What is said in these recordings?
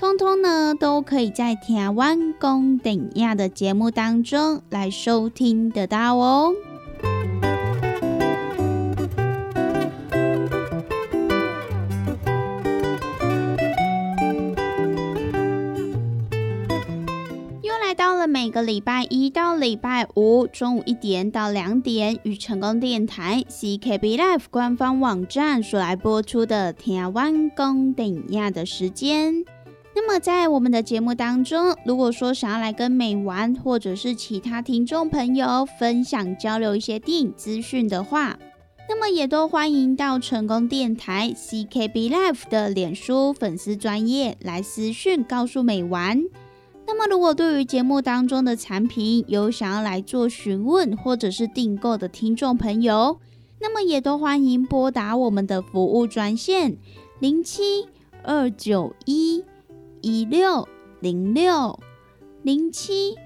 通通呢，都可以在台湾公顶亚的节目当中来收听得到哦。又来到了每个礼拜一到礼拜五中午一点到两点，与成功电台 CKB Life 官方网站所来播出的台湾公顶亚的时间。那么，在我们的节目当中，如果说想要来跟美玩或者是其他听众朋友分享交流一些电影资讯的话，那么也都欢迎到成功电台 CKB Life 的脸书粉丝专业来私讯告诉美玩。那么，如果对于节目当中的产品有想要来做询问或者是订购的听众朋友，那么也都欢迎拨打我们的服务专线零七二九一。一六零六零七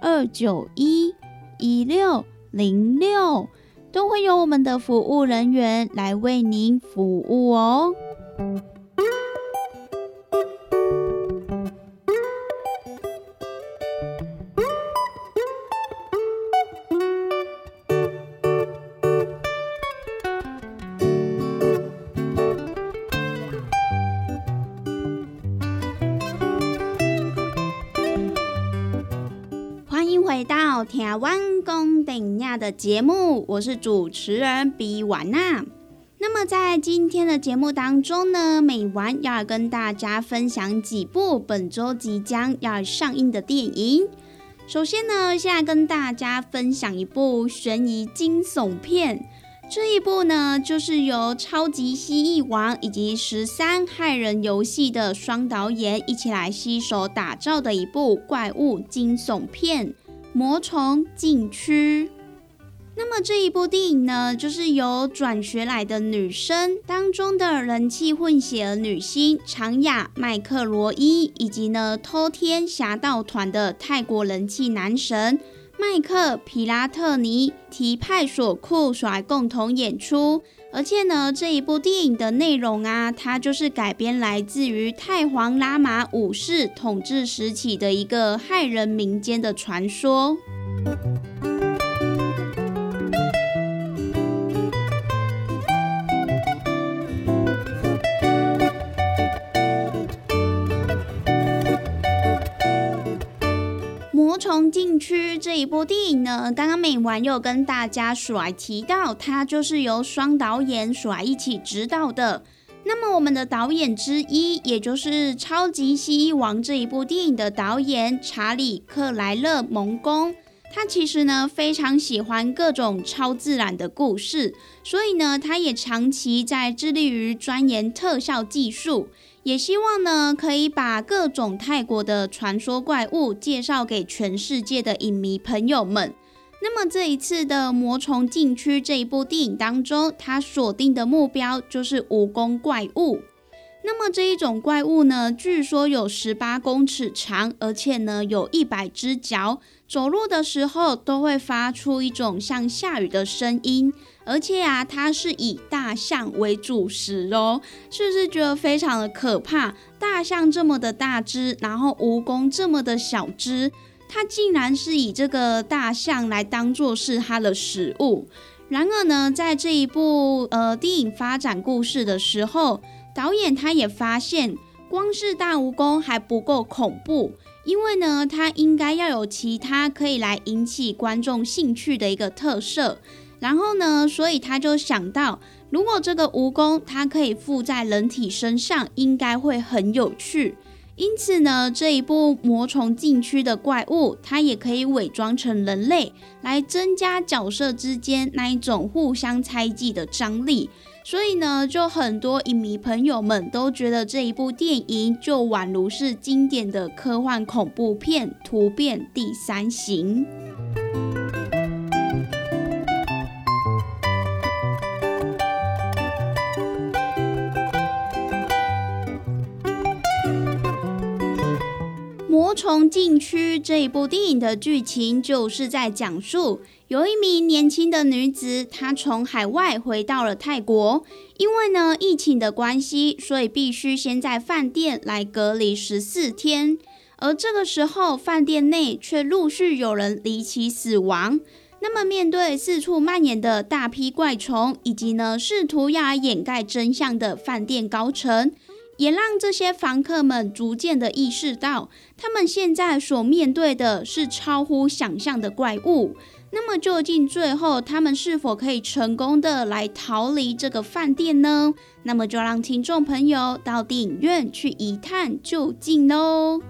二九一一六零六，都会有我们的服务人员来为您服务哦。台湾公顶亚的节目，我是主持人比婉娜。那么在今天的节目当中呢，美完要跟大家分享几部本周即将要上映的电影。首先呢，现在跟大家分享一部悬疑惊悚片。这一部呢，就是由超级蜥蜴王以及十三害人游戏的双导演一起来携手打造的一部怪物惊悚片。魔虫禁区。那么这一部电影呢，就是由转学来的女生当中的人气混血儿女星长雅麦克罗伊，以及呢偷天侠盗团的泰国人气男神麦克皮拉特尼提派索库所来共同演出。而且呢，这一部电影的内容啊，它就是改编来自于太皇拉玛五世统治时期的一个骇人民间的传说。禁区这一部电影呢，刚刚美完又跟大家所提到，它就是由双导演所一起执导的。那么我们的导演之一，也就是《超级蜥蜴王》这一部电影的导演查理克莱勒蒙公，他其实呢非常喜欢各种超自然的故事，所以呢他也长期在致力于钻研特效技术。也希望呢，可以把各种泰国的传说怪物介绍给全世界的影迷朋友们。那么这一次的《魔虫禁区》这一部电影当中，他锁定的目标就是蜈蚣怪物。那么这一种怪物呢，据说有十八公尺长，而且呢有一百只脚，走路的时候都会发出一种像下雨的声音。而且啊，它是以大象为主食哦，是不是觉得非常的可怕？大象这么的大只，然后蜈蚣这么的小只，它竟然是以这个大象来当做是它的食物。然而呢，在这一部呃电影发展故事的时候，导演他也发现，光是大蜈蚣还不够恐怖，因为呢，它应该要有其他可以来引起观众兴趣的一个特色。然后呢，所以他就想到，如果这个蜈蚣它可以附在人体身上，应该会很有趣。因此呢，这一部魔虫禁区的怪物，它也可以伪装成人类，来增加角色之间那一种互相猜忌的张力。所以呢，就很多影迷朋友们都觉得这一部电影就宛如是经典的科幻恐怖片《突变第三型》。《魔虫禁区》这一部电影的剧情就是在讲述，有一名年轻的女子，她从海外回到了泰国，因为呢疫情的关系，所以必须先在饭店来隔离十四天。而这个时候，饭店内却陆续有人离奇死亡。那么，面对四处蔓延的大批怪虫，以及呢试图要掩盖真相的饭店高层。也让这些房客们逐渐的意识到，他们现在所面对的是超乎想象的怪物。那么，究竟最后他们是否可以成功的来逃离这个饭店呢？那么，就让听众朋友到电影院去一探究竟喽。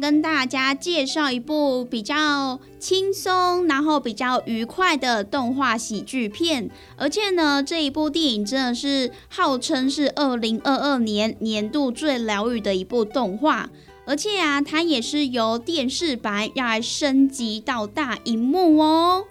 跟大家介绍一部比较轻松，然后比较愉快的动画喜剧片，而且呢，这一部电影真的是号称是二零二二年年度最疗愈的一部动画，而且啊，它也是由电视版要来升级到大荧幕哦。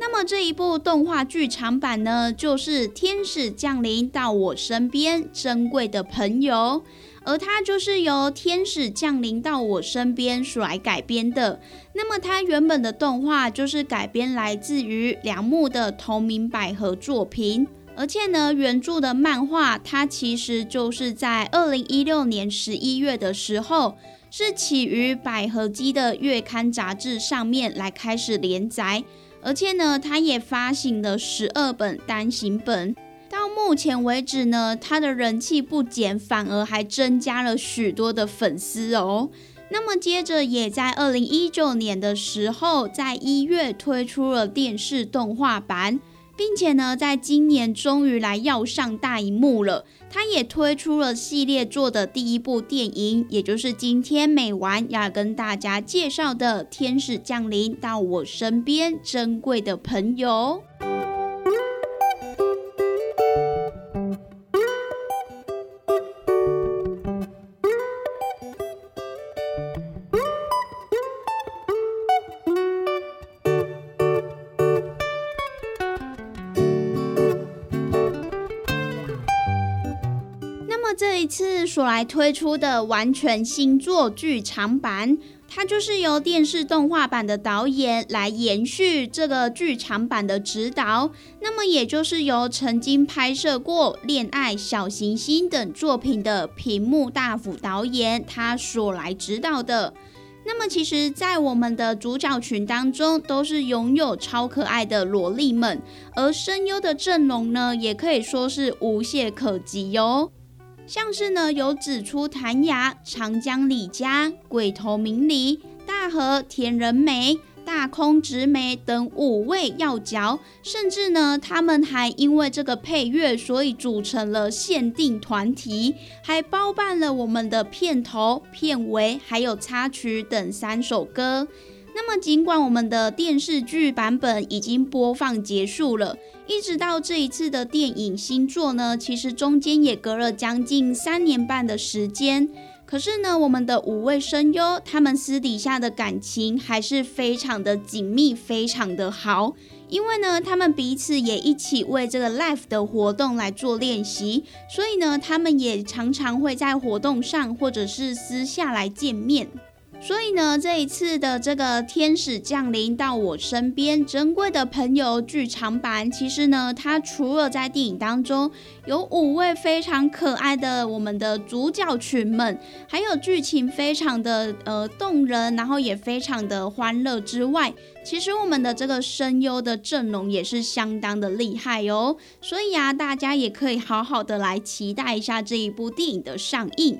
那么这一部动画剧场版呢，就是《天使降临到我身边》，珍贵的朋友。而它就是由天使降临到我身边所来改编的。那么它原本的动画就是改编来自于梁木的同名百合作品，而且呢，原著的漫画它其实就是在二零一六年十一月的时候，是起于百合姬的月刊杂志上面来开始连载，而且呢，它也发行了十二本单行本。到目前为止呢，他的人气不减，反而还增加了许多的粉丝哦。那么接着也在二零一九年的时候，在一月推出了电视动画版，并且呢，在今年终于来要上大荧幕了。他也推出了系列作的第一部电影，也就是今天美完要跟大家介绍的《天使降临到我身边》，珍贵的朋友。所来推出的完全新作剧场版，它就是由电视动画版的导演来延续这个剧场版的指导。那么，也就是由曾经拍摄过《恋爱小行星》等作品的屏幕大辅导演他所来指导的。那么，其实，在我们的主角群当中，都是拥有超可爱的萝莉们，而声优的阵容呢，也可以说是无懈可击哟。像是呢，有指出谭雅、长江李佳、鬼头明里、大和田仁美、大空直美等五位要角，甚至呢，他们还因为这个配乐，所以组成了限定团体，还包办了我们的片头、片尾，还有插曲等三首歌。那么，尽管我们的电视剧版本已经播放结束了，一直到这一次的电影新作呢，其实中间也隔了将近三年半的时间。可是呢，我们的五位声优他们私底下的感情还是非常的紧密，非常的好。因为呢，他们彼此也一起为这个 live 的活动来做练习，所以呢，他们也常常会在活动上或者是私下来见面。所以呢，这一次的这个天使降临到我身边，珍贵的朋友剧场版，其实呢，它除了在电影当中有五位非常可爱的我们的主角群们，还有剧情非常的呃动人，然后也非常的欢乐之外，其实我们的这个声优的阵容也是相当的厉害哦。所以啊，大家也可以好好的来期待一下这一部电影的上映。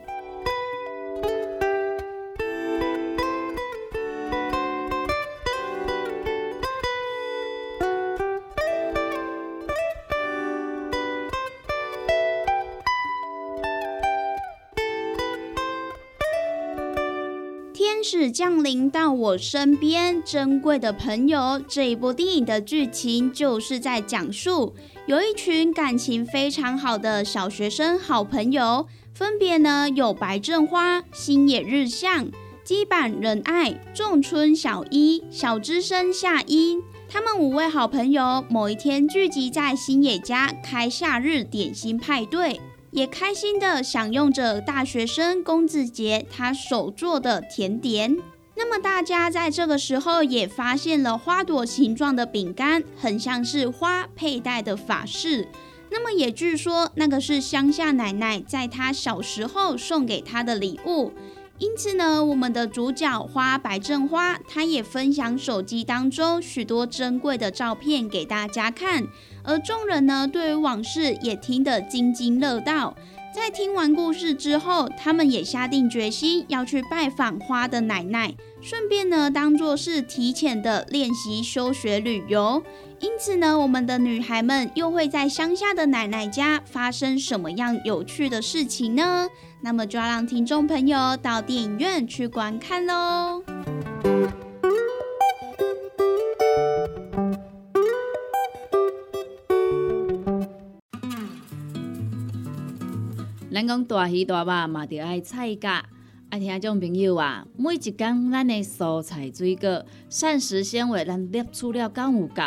天使降临到我身边，珍贵的朋友。这一部电影的剧情就是在讲述有一群感情非常好的小学生好朋友，分别呢有白正花、星野日向、基板仁爱、仲春小一、小之生夏一。他们五位好朋友某一天聚集在星野家开夏日点心派对。也开心的享用着大学生龚子杰他手做的甜点。那么大家在这个时候也发现了花朵形状的饼干，很像是花佩戴的法饰。那么也据说那个是乡下奶奶在她小时候送给她的礼物。因此呢，我们的主角花白正花，她也分享手机当中许多珍贵的照片给大家看。而众人呢，对于往事也听得津津乐道。在听完故事之后，他们也下定决心要去拜访花的奶奶，顺便呢，当做是提前的练习休学旅游。因此呢，我们的女孩们又会在乡下的奶奶家发生什么样有趣的事情呢？那么就要让听众朋友到电影院去观看喽。咱讲大鱼大肉嘛，着爱菜价。啊，听众朋友啊，每一工咱的蔬菜水果、膳食纤维，咱摄取了敢有够？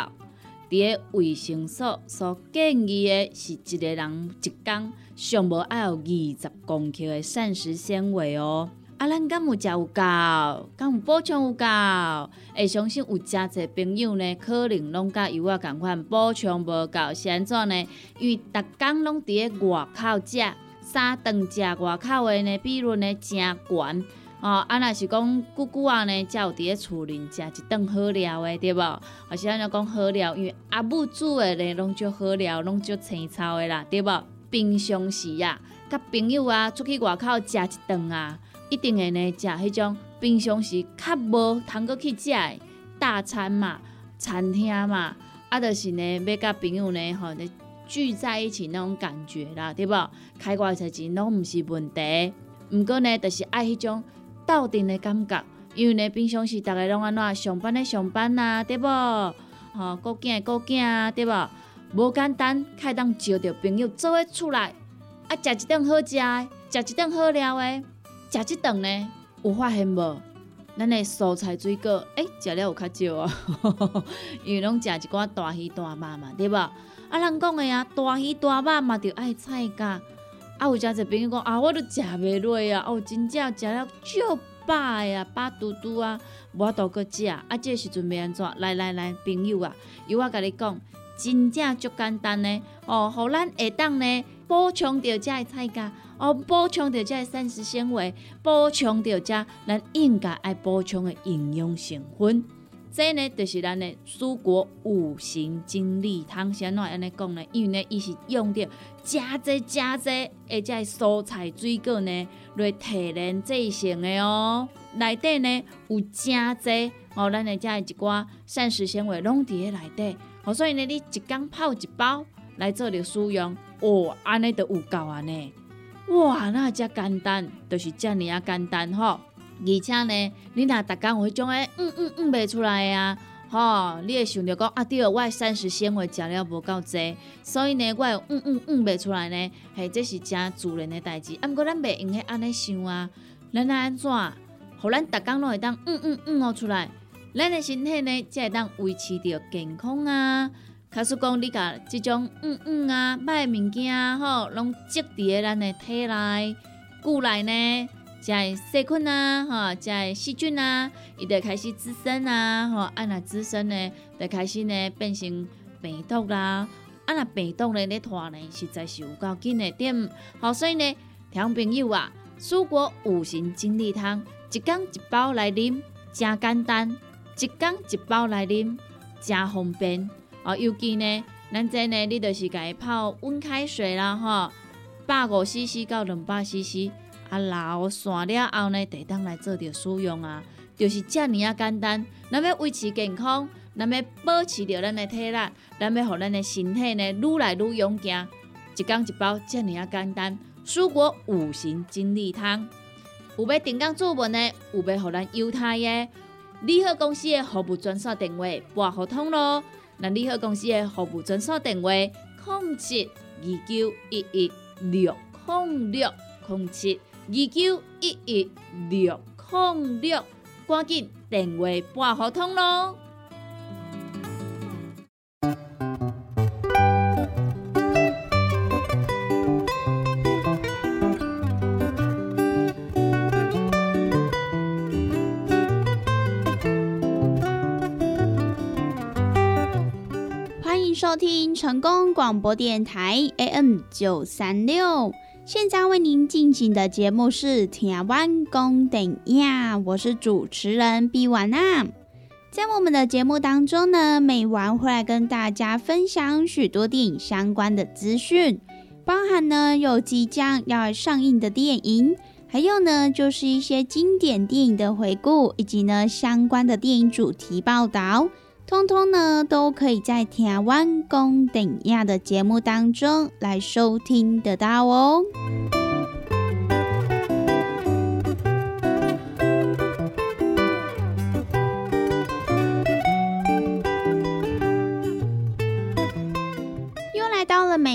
伫个卫生所所建议的是一个人一工上无爱有二十公克的膳食纤维哦。啊，咱敢有食有够？敢有补充有够？会相信有诚侪朋友呢，可能拢甲有我共款补充无够，是安怎呢？因为逐工拢伫个外口食。三顿食外口的呢，比率呢真悬哦。啊，若是讲久久啊呢，才有伫咧厝里食一顿好料的，对无？或是安尼讲好料，因为阿母煮的呢，拢足好料，拢足青草的啦，对无？平常时啊，甲朋友啊出去外口食一顿啊，一定会呢食迄种平常时较无通过去食的大餐嘛，餐厅嘛，啊，就是呢要甲朋友呢吼。聚在一起那种感觉啦，对不？开偌侪钱拢毋是问题，毋过呢，就是爱迄种斗阵的感觉。因为呢，平常时逐个拢安怎上班的上班啊，对不？吼，顾囝顾囝啊，对不？无简单，开当招着朋友做伙出来，啊，食一顿好食的，食一顿好料的，食一顿呢有发现无？咱的蔬菜水果，诶，食了有较少啊，因为拢食一寡大鱼大肉嘛，对不？啊，人讲的啊，大鱼大肉嘛，着爱菜价。啊，有诚侪朋友讲啊，我都食袂落啊，哦，真正食了足饱呀，饱嘟嘟啊，无倒搁食。啊，这时阵要安怎？来来来，朋友啊，由我甲你讲，真正足简单呢。哦，互咱下当呢补充着遮的菜价，哦，补充着遮的膳食纤维，补充着遮咱应该爱补充的营养成分。这呢，就是咱的蔬果五行精力汤，先怎安尼讲呢？因为呢，伊是用着加济加济，而且蔬菜水果呢来提炼制成的哦。内底呢有加济哦，咱的遮一寡膳食纤维拢伫咧内底。哦，所以呢，你一缸泡一包来做着使用，哦，安尼就有够安尼。哇，那遮简单，就是遮尔啊简单吼。而且呢，你若逐工有迄种诶，嗯嗯嗯袂出来啊，吼，你会想着讲啊，对，我膳食纤维食了无够济，所以呢，我会嗯嗯嗯袂出来呢，嘿，这是真自然诶代志。啊，毋过咱袂用许安尼想啊，咱来安怎，互咱逐工拢会当嗯嗯嗯哦出来，咱诶身体呢才会当维持着健康啊。假使讲你甲即种嗯嗯啊歹物件，吼，拢积伫咧咱诶体内、骨内呢。在细菌啊，哈，在细菌啊，伊就开始滋生啊，哈，啊那滋生呢，就开始呢变成病毒啦，啊那病毒呢咧拖呢，实在是有够紧的点。好，所以呢，听朋友啊，蔬果五行精力汤，一缸一包来啉，真简单；一缸一包来啉，真方便。哦，尤其呢，咱这呢，你就是家泡温开水啦，哈，百五 CC 到两百 CC。啊，老散了后呢，得当来做着使用啊，就是遮尔啊简单。咱要维持健康，咱要保持着咱的体力，咱要互咱的身体呢愈来愈勇敢。一缸一包，遮尔啊简单。蔬果五行精力汤，有要订购做文的，有要互咱犹太的，利好公司的服务专线电话拨互通咯。那利好公司的服务专线电话：零七二九一一六控六零七二九一一六零六，赶紧电话拨互通咯。收听成功广播电台 AM 九三六，现在为您进行的节目是《听完公等呀》，我是主持人毕婉娜。在我们的节目当中呢，每晚会来跟大家分享许多电影相关的资讯，包含呢有即将要上映的电影，还有呢就是一些经典电影的回顾，以及呢相关的电影主题报道。通通呢，都可以在台湾公等亚的节目当中来收听得到哦。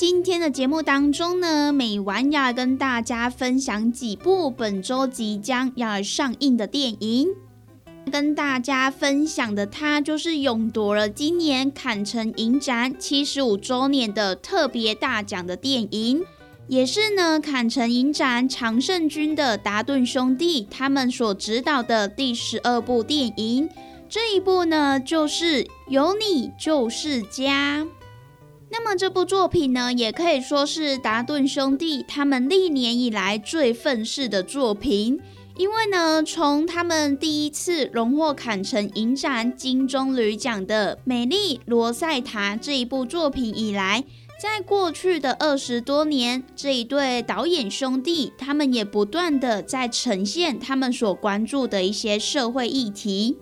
今天的节目当中呢，美完要跟大家分享几部本周即将要上映的电影。跟大家分享的，它就是勇夺了今年坎城影展七十五周年的特别大奖的电影，也是呢坎城影展常胜军的达顿兄弟他们所指导的第十二部电影。这一部呢，就是《有你就是家》。那么这部作品呢，也可以说是达顿兄弟他们历年以来最愤世的作品。因为呢，从他们第一次荣获坎城影展金棕榈奖的《美丽罗塞塔》这一部作品以来，在过去的二十多年，这一对导演兄弟他们也不断的在呈现他们所关注的一些社会议题。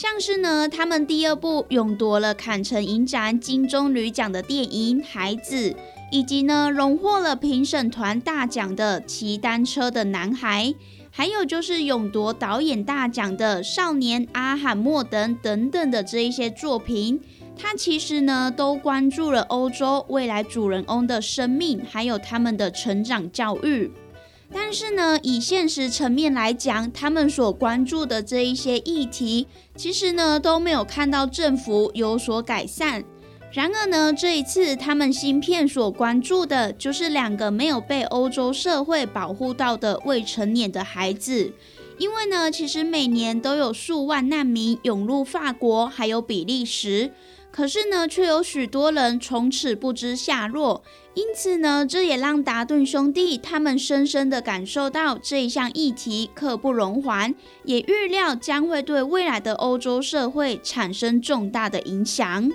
像是呢，他们第二部勇夺了坎城影展金棕榈奖的电影《孩子》，以及呢荣获了评审团大奖的《骑单车的男孩》，还有就是勇夺导演大奖的《少年阿罕默等等等的这一些作品，他其实呢都关注了欧洲未来主人翁的生命，还有他们的成长教育。但是呢，以现实层面来讲，他们所关注的这一些议题，其实呢都没有看到政府有所改善。然而呢，这一次他们芯片所关注的就是两个没有被欧洲社会保护到的未成年的孩子。因为呢，其实每年都有数万难民涌入法国，还有比利时。可是呢，却有许多人从此不知下落。因此呢，这也让达顿兄弟他们深深的感受到这一项议题刻不容缓，也预料将会对未来的欧洲社会产生重大的影响。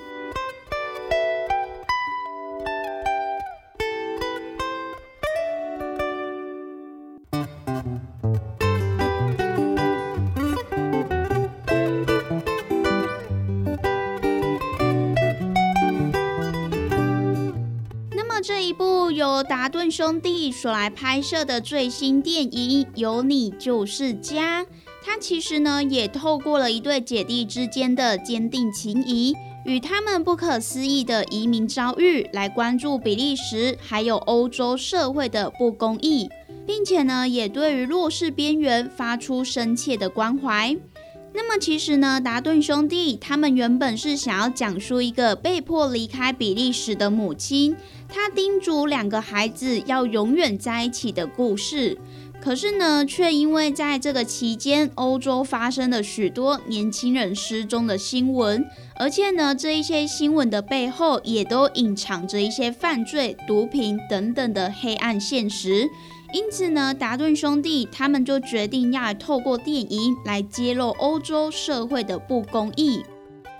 达顿兄弟所来拍摄的最新电影《有你就是家》，他其实呢也透过了一对姐弟之间的坚定情谊，与他们不可思议的移民遭遇，来关注比利时还有欧洲社会的不公义，并且呢也对于弱势边缘发出深切的关怀。那么其实呢，达顿兄弟他们原本是想要讲述一个被迫离开比利时的母亲，她叮嘱两个孩子要永远在一起的故事。可是呢，却因为在这个期间，欧洲发生了许多年轻人失踪的新闻，而且呢，这一些新闻的背后也都隐藏着一些犯罪、毒品等等的黑暗现实。因此呢，达顿兄弟他们就决定要透过电影来揭露欧洲社会的不公义。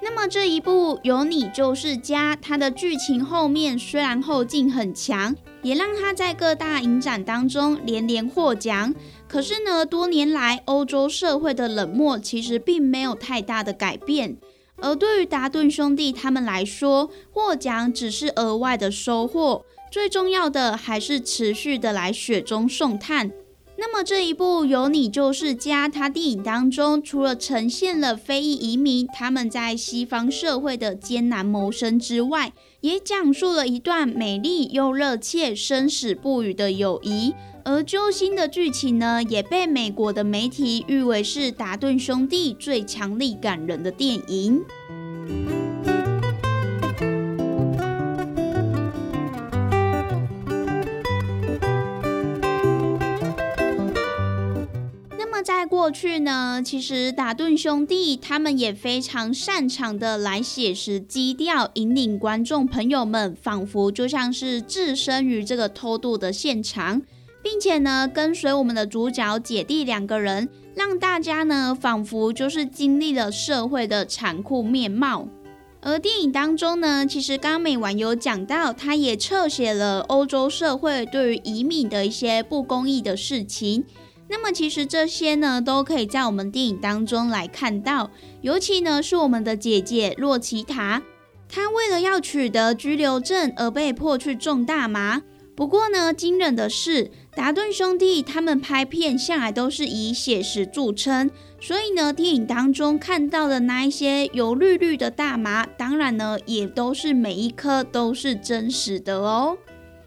那么这一部《有你就是家》，它的剧情后面虽然后劲很强，也让它在各大影展当中连连获奖。可是呢，多年来欧洲社会的冷漠其实并没有太大的改变。而对于达顿兄弟他们来说，获奖只是额外的收获。最重要的还是持续的来雪中送炭。那么这一部《有你就是家》，它电影当中除了呈现了非裔移民他们在西方社会的艰难谋生之外，也讲述了一段美丽又热切、生死不渝的友谊。而揪心的剧情呢，也被美国的媒体誉为是达顿兄弟最强力感人的电影。在过去呢，其实达顿兄弟他们也非常擅长的来写实基调，引领观众朋友们仿佛就像是置身于这个偷渡的现场，并且呢，跟随我们的主角姐弟两个人，让大家呢仿佛就是经历了社会的残酷面貌。而电影当中呢，其实刚美完有讲到，他也侧写了欧洲社会对于移民的一些不公义的事情。那么其实这些呢，都可以在我们电影当中来看到。尤其呢，是我们的姐姐洛奇塔，她为了要取得居留证而被迫去种大麻。不过呢，惊人的是，达顿兄弟他们拍片向来都是以写实著称，所以呢，电影当中看到的那一些油绿绿的大麻，当然呢，也都是每一颗都是真实的哦。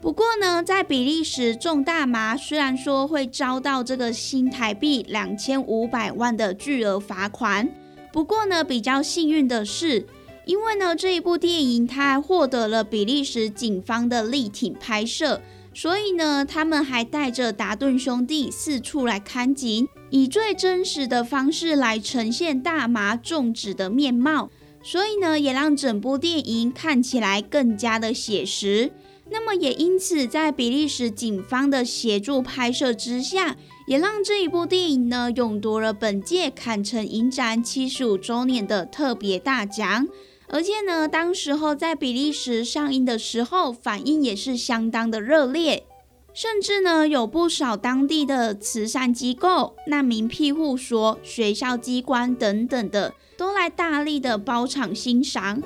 不过呢，在比利时种大麻，虽然说会遭到这个新台币两千五百万的巨额罚款，不过呢，比较幸运的是，因为呢这一部电影它还获得了比利时警方的力挺拍摄，所以呢，他们还带着达顿兄弟四处来看景，以最真实的方式来呈现大麻种植的面貌，所以呢，也让整部电影看起来更加的写实。那么也因此，在比利时警方的协助拍摄之下，也让这一部电影呢，勇夺了本届坎城影展七十五周年的特别大奖。而且呢，当时候在比利时上映的时候，反应也是相当的热烈，甚至呢，有不少当地的慈善机构、难民庇护所、学校机关等等的，都来大力的包场欣赏。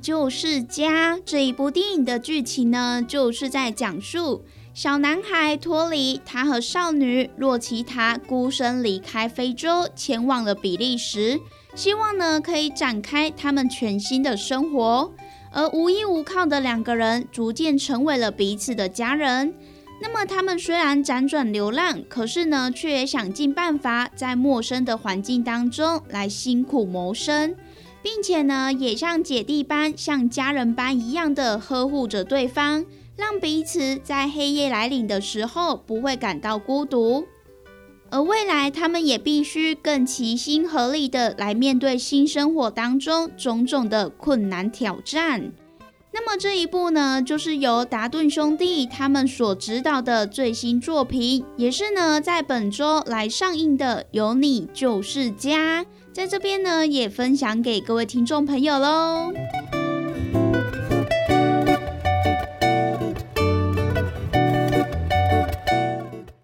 就是家这一部电影的剧情呢，就是在讲述小男孩托里他和少女洛奇塔孤身离开非洲，前往了比利时，希望呢可以展开他们全新的生活。而无依无靠的两个人，逐渐成为了彼此的家人。那么他们虽然辗转流浪，可是呢，却也想尽办法在陌生的环境当中来辛苦谋生。并且呢，也像姐弟般、像家人般一样的呵护着对方，让彼此在黑夜来临的时候不会感到孤独。而未来，他们也必须更齐心合力的来面对新生活当中种种的困难挑战。那么这一部呢，就是由达顿兄弟他们所指导的最新作品，也是呢在本周来上映的《有你就是家》。在这边呢，也分享给各位听众朋友喽。